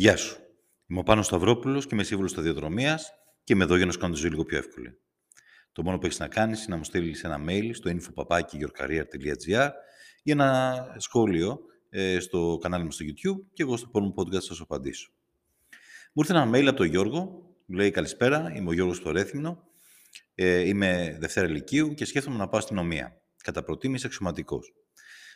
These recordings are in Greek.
Γεια σου. Είμαι ο Πάνος Σταυρόπουλος και είμαι σύμβουλος σταδιοδρομίας και είμαι εδώ για να σου κάνω τη ζωή λίγο πιο εύκολη. Το μόνο που έχεις να κάνεις είναι να μου στείλεις ένα mail στο info.yourcareer.gr ή ένα σχόλιο ε, στο κανάλι μου στο YouTube και εγώ στο επόμενο podcast θα σου απαντήσω. Μου ήρθε ένα mail από τον Γιώργο, μου λέει καλησπέρα, είμαι ο Γιώργος στο Ρέθυμνο, ε, είμαι Δευτέρα Λυκείου και σκέφτομαι να πάω στην ομία. Κατά προτίμηση αξιωματικός.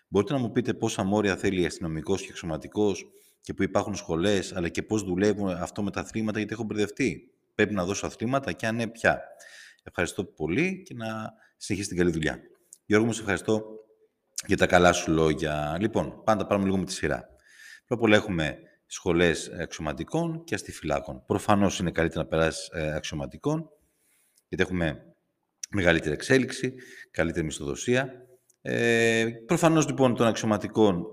Μπορείτε να μου πείτε πόσα μόρια θέλει αστυνομικός και αξιωματικός και που υπάρχουν σχολές, αλλά και πώς δουλεύουν αυτό με τα αθλήματα, γιατί έχω μπερδευτεί. Πρέπει να δώσω αθλήματα και αν ναι, πια. Ευχαριστώ πολύ και να συνεχίσει την καλή δουλειά. Γιώργο, μου σε ευχαριστώ για τα καλά σου λόγια. Λοιπόν, πάντα πάμε λίγο με τη σειρά. Πρώτα απ' όλα έχουμε σχολές αξιωματικών και αστιφυλάκων. Προφανώς είναι καλύτερα να περάσεις ε, αξιωματικών, γιατί έχουμε μεγαλύτερη εξέλιξη, καλύτερη μισθοδοσία. Ε, προφανώς λοιπόν των αξιωματικών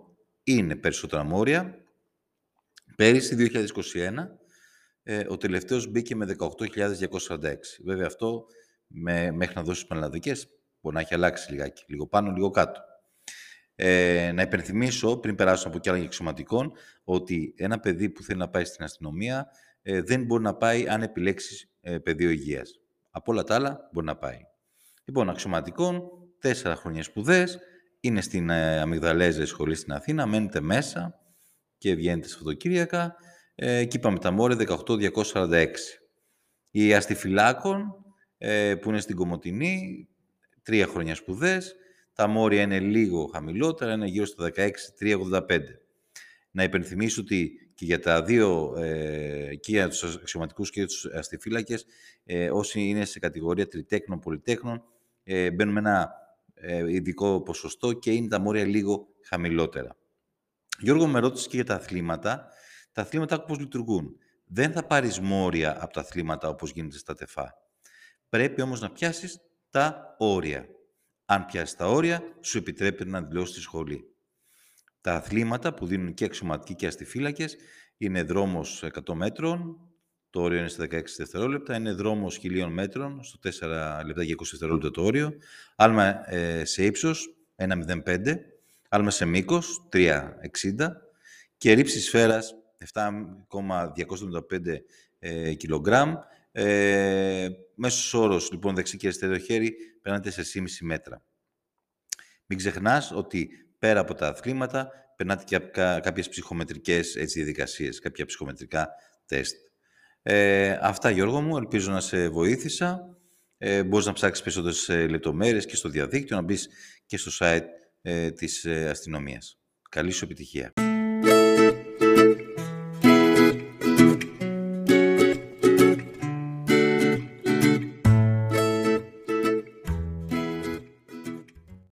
είναι περισσότερα μόρια. Πέρυσι, 2021, ε, ο τελευταίος μπήκε με 18.246. Βέβαια αυτό με, μέχρι να δώσει πανελλαδικές μπορεί να έχει αλλάξει λιγάκι. Λίγο πάνω, λίγο κάτω. Ε, να υπενθυμίσω, πριν περάσω από κι άλλα αξιωματικών, ότι ένα παιδί που θέλει να πάει στην αστυνομία ε, δεν μπορεί να πάει αν επιλέξεις ε, πεδίο υγείας. Από όλα τα άλλα μπορεί να πάει. Λοιπόν, αξιωματικών, τέσσερα χρόνια σπουδές, είναι στην ε, Αμυγδαλέζα σχολή στην Αθήνα, μένετε μέσα και βγαίνετε Σαββατοκύριακα. Ε, εκεί είπαμε τα μόρια 18-246. Οι αστιφυλάκων ε, που είναι στην Κομωτινή, τρία χρόνια σπουδές. Τα μόρια είναι λίγο χαμηλότερα, είναι γύρω στα 16-385. Να υπενθυμίσω ότι και για τα δύο, ε, και για τους αξιωματικούς και για τους αστιφύλακες, ε, όσοι είναι σε κατηγορία τριτέκνων, πολυτέκνων, ε, μπαίνουμε ένα ε, ειδικό ποσοστό και είναι τα μόρια λίγο χαμηλότερα. Γιώργο, με ρώτησε και για τα αθλήματα. Τα αθλήματα πώς λειτουργούν. Δεν θα πάρεις μόρια από τα αθλήματα όπως γίνεται στα τεφά. Πρέπει όμως να πιάσεις τα όρια. Αν πιάσεις τα όρια, σου επιτρέπεται να δηλώσεις τη σχολή. Τα αθλήματα που δίνουν και αξιωματικοί και αστιφύλακες είναι δρόμος 100 μέτρων, το όριο είναι στα 16 δευτερόλεπτα. Είναι δρόμος χιλίων μέτρων, στο 4 λεπτά και 20 δευτερόλεπτα το όριο. Άλμα ε, σε ύψος, 1,05. Άλμα σε μήκος, 3,60. Και ρήψη σφαίρας, 7,275 ε, κιλογκράμμ. Ε, μέσος όρος, λοιπόν, δεξί και αριστερό χέρι, περνάτε σε 4,5 μέτρα. Μην ξεχνάς ότι πέρα από τα αθλήματα, περνάτε και κάποιες ψυχομετρικές έτσι, διαδικασίες, κάποια ψυχομετρικά τεστ. Ε, αυτά Γιώργο μου, ελπίζω να σε βοήθησα. Ε, μπορείς να ψάξεις περισσότερες ε, λεπτομέρειες και στο διαδίκτυο, να μπεις και στο site ε, της ε, αστυνομίας. Καλή σου επιτυχία.